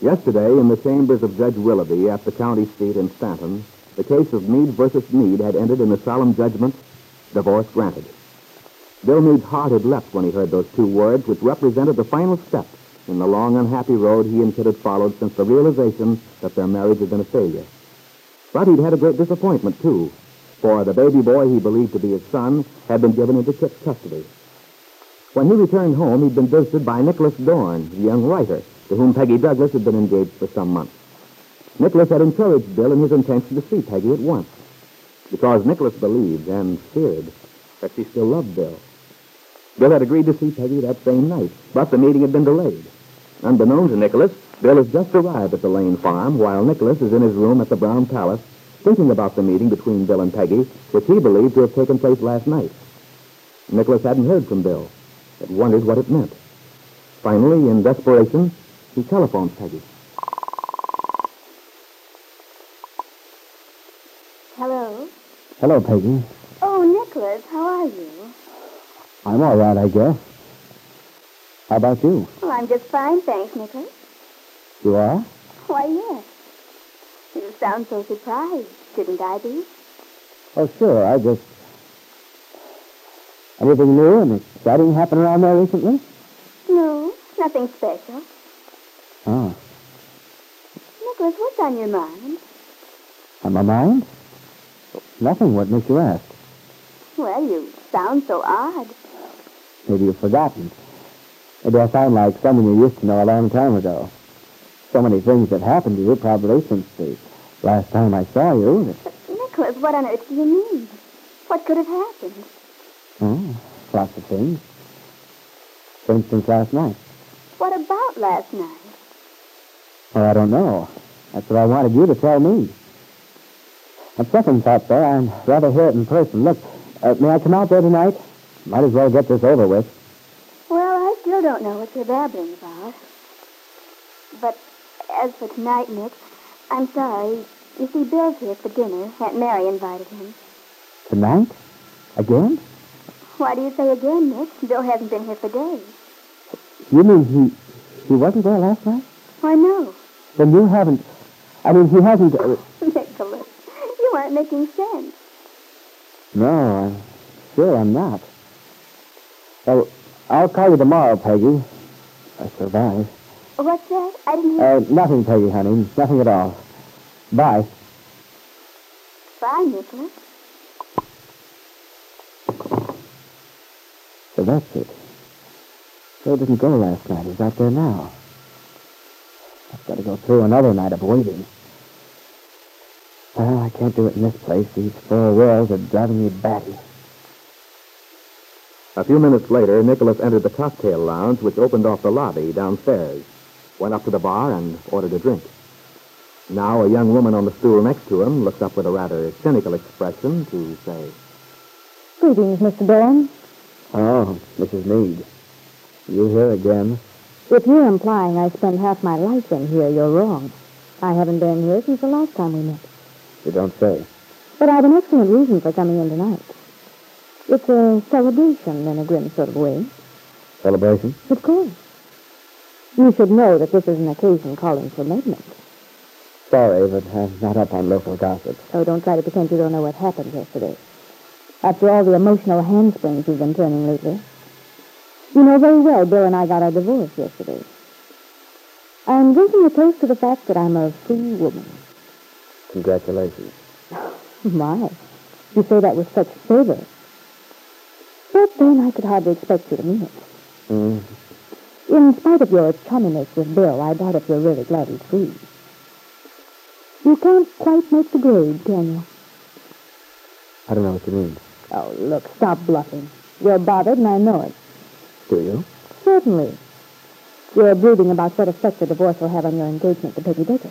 Yesterday, in the chambers of Judge Willoughby at the county seat in Stanton, the case of Meade versus Meade had ended in the solemn judgment, divorce granted. Bill Meade's heart had leapt when he heard those two words, which represented the final step in the long, unhappy road he and Kitt had followed since the realization that their marriage had been a failure. But he'd had a great disappointment, too, for the baby boy he believed to be his son had been given into Kitt's custody. When he returned home, he'd been visited by Nicholas Dorn, the young writer, to whom Peggy Douglas had been engaged for some months. Nicholas had encouraged Bill in his intention to see Peggy at once, because Nicholas believed and feared that she still loved Bill. Bill had agreed to see Peggy that same night, but the meeting had been delayed. Unbeknown to Nicholas, Bill has just arrived at the Lane farm while Nicholas is in his room at the Brown Palace thinking about the meeting between Bill and Peggy, which he believed to have taken place last night. Nicholas hadn't heard from Bill, but wondered what it meant. Finally, in desperation, he telephones Peggy. Hello? Hello, Peggy. Oh, Nicholas, how are you? I'm all right, I guess. How about you? Well, I'm just fine, thanks, Nicholas. You are? Why, yes. You sound so surprised. Shouldn't I be? Oh, sure. I just. Anything new and exciting happened around there recently? No, nothing special. Oh. Nicholas, what's on your mind? On my mind? Nothing. What makes you ask? Well, you sound so odd. Maybe you've forgotten. Maybe I sound like someone you used to know a long time ago. So many things have happened to you probably since the last time I saw you. that- Nicholas, what on earth do you mean? What could have happened? Oh, lots of things. For instance, last night. What about last night? Well, I don't know. That's what I wanted you to tell me. On second thought, though, I'd rather hear it in person. Look, uh, may I come out there tonight? Might as well get this over with. Well, I still don't know what you're babbling about. But as for tonight, Nick, I'm sorry. You see, Bill's here for dinner. Aunt Mary invited him. Tonight? Again? Why do you say again, Nick? Bill hasn't been here for days. You mean he he wasn't there last night? Why, no. Then you haven't. I mean, he hasn't. Uh, Nicholas, you aren't making sense. no, I'm sure I'm not. Well, I'll call you tomorrow, Peggy. I survive. What's that? I didn't hear. Uh, nothing, Peggy, honey. Nothing at all. Bye. Bye, Nicholas. So that's it. Bill didn't go last night. He's out there now. I've got to go through another night of waiting. Well, I can't do it in this place. These four walls are driving me batty. A few minutes later, Nicholas entered the cocktail lounge, which opened off the lobby downstairs, went up to the bar, and ordered a drink. Now a young woman on the stool next to him looks up with a rather cynical expression to say, Greetings, Mr. Dorn. Oh, Mrs. Meade. You here again? If you're implying I spend half my life in here, you're wrong. I haven't been here since the last time we met. You don't say. But I've an excellent reason for coming in tonight. It's a celebration in a grim sort of way. Celebration? Of course. You should know that this is an occasion calling for merriment. Sorry, but I'm not up on local gossip. Oh, don't try to pretend you don't know what happened yesterday. After all the emotional handsprings you've been turning lately. You know very well Bill and I got our divorce yesterday. I'm drinking a toast to the fact that I'm a free woman. Congratulations. My, you say that with such fervor. But then I could hardly expect you to mean it. Mm. In spite of your chumminess with Bill, I doubt if you're really glad he's free. You can't quite make the grade, can you? I don't know what you mean. Oh, look, stop bluffing. You're bothered, and I know it. Do you? Certainly. You're brooding about what effect the divorce will have on your engagement to Peggy Baker.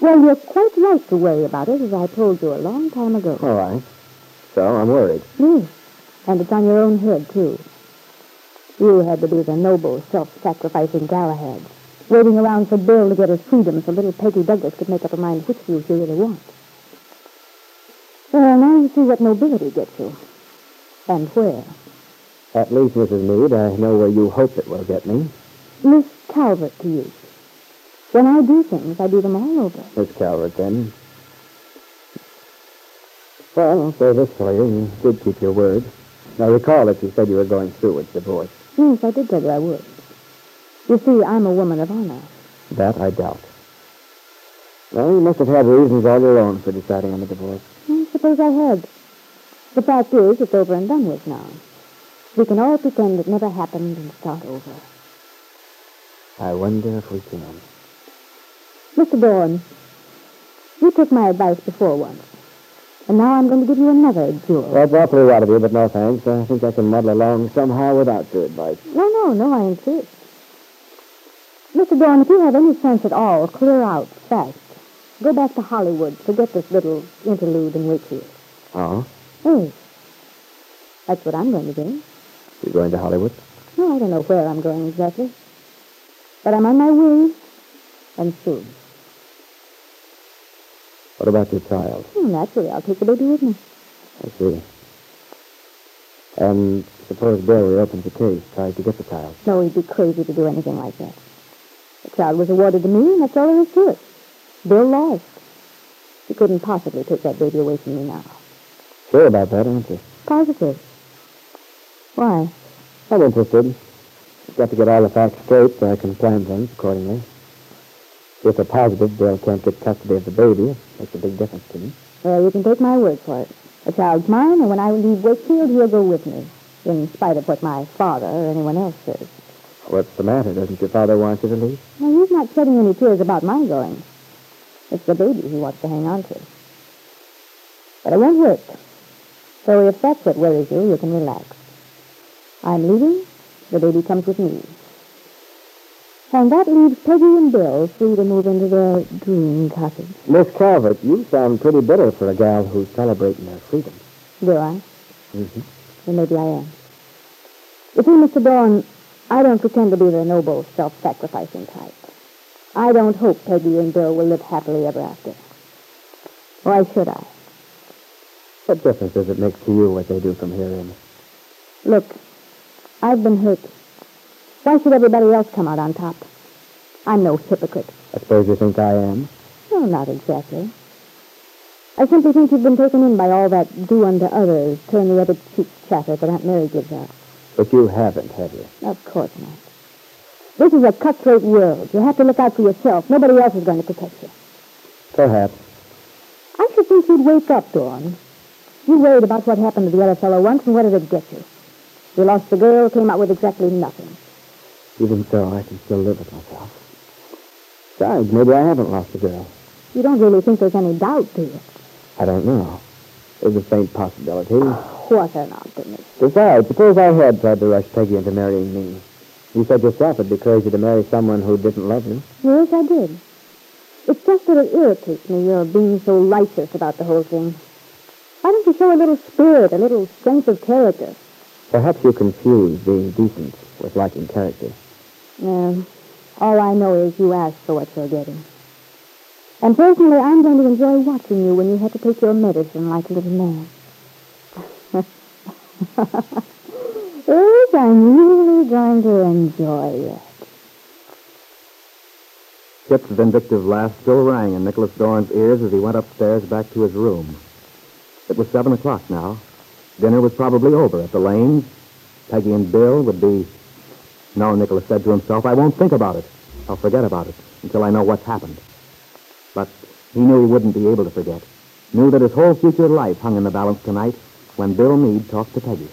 Well, you're quite right to worry about it, as I told you a long time ago. All right. So I'm worried. Yes, and it's on your own head, too. You had to be the noble, self-sacrificing Galahad, waiting around for Bill to get his freedom so little Peggy Douglas could make up her mind which of you she really wants. Well, now you see what nobility gets you. And where. At least, Mrs. Meade, I know where you hope it will get me. Miss Calvert to you. When I do things, I do them all over. Miss Calvert, then. Well, I'll say this for you. You did keep your word. Now, recall that you said you were going through with divorce. Yes, I did tell you I would. You see, I'm a woman of honor. That I doubt. Well, you must have had reasons all your own for deciding on the divorce. I suppose I had. The fact is, it's over and done with now. We can all pretend it never happened and start over. I wonder if we can. Mr. Dorn, you took my advice before once. And now I'm going to give you another jewel. That's awfully right of you, but no thanks. I think I can muddle along somehow without your advice. No, no, no, I insist. Mr. Dorn, if you have any sense at all, clear out fast. Go back to Hollywood. Forget this little interlude in Wakefield. Oh? Yes. That's what I'm going to do. You're going to Hollywood? No, I don't know where I'm going exactly. But I'm on my way, and soon. What about your child? Oh, naturally, I'll take the baby with me. I see. And suppose Bill reopens the case, tries to get the child. No, he'd be crazy to do anything like that. The child was awarded to me, and that's all there is to it. Bill lost. He couldn't possibly take that baby away from me now. Sure about that, aren't you? Positive. Why? I'm interested. Got to get all the facts straight so I can plan things accordingly. If a positive Bill can't get custody of the baby, it makes a big difference to me. Well, you can take my word for it. The child's mine, and when I leave Wakefield, he'll go with me, in spite of what my father or anyone else says. What's the matter? Doesn't your father want you to leave? Now, he's not shedding any tears about my going. It's the baby he wants to hang on to. But it won't work. So if that's what worries you, you can relax. I'm leaving. The baby comes with me. And that leaves Peggy and Bill free to move into their dream cottage. Miss Calvert, you sound pretty bitter for a gal who's celebrating her freedom. Do I? Mm-hmm. Well, maybe I am. You see, Mr. Dorn, I don't pretend to be the noble, self-sacrificing type. I don't hope Peggy and Bill will live happily ever after. Why should I? What difference does it make to you what they do from here in? Look, I've been hurt. Why should everybody else come out on top? I'm no hypocrite. I suppose you think I am? No, not exactly. I simply think you've been taken in by all that do unto others, turn the other cheek chatter that Aunt Mary gives out. But you haven't, have you? Of course not. This is a cutthroat world. You have to look out for yourself. Nobody else is going to protect you. Perhaps. I should think you'd wake up, Dorn. You worried about what happened to the other fellow once, and what did it get you? You lost the girl, came out with exactly nothing. Even so, I can still live with myself. Besides, maybe I haven't lost the girl. You don't really think there's any doubt, do you? I don't know. There's a faint possibility. Ah, what an optimist. Besides, suppose I had tried to rush Peggy into marrying me. You said yourself it'd be crazy to marry someone who didn't love you. Yes, I did. It's just that it irritates me, your being so righteous about the whole thing. Why don't you show a little spirit, a little strength of character? Perhaps you confuse being decent with liking character. No. All I know is you ask for what you're getting. And personally, I'm going to enjoy watching you when you have to take your medicine like a little man. yes, I'm really going to enjoy it. Kitt's vindictive laugh still rang in Nicholas Dorn's ears as he went upstairs back to his room. It was seven o'clock now. Dinner was probably over at the Lanes. Peggy and Bill would be... No, Nicholas said to himself, I won't think about it. I'll forget about it until I know what's happened. But he knew he wouldn't be able to forget. Knew that his whole future life hung in the balance tonight when Bill Meade talked to Peggy.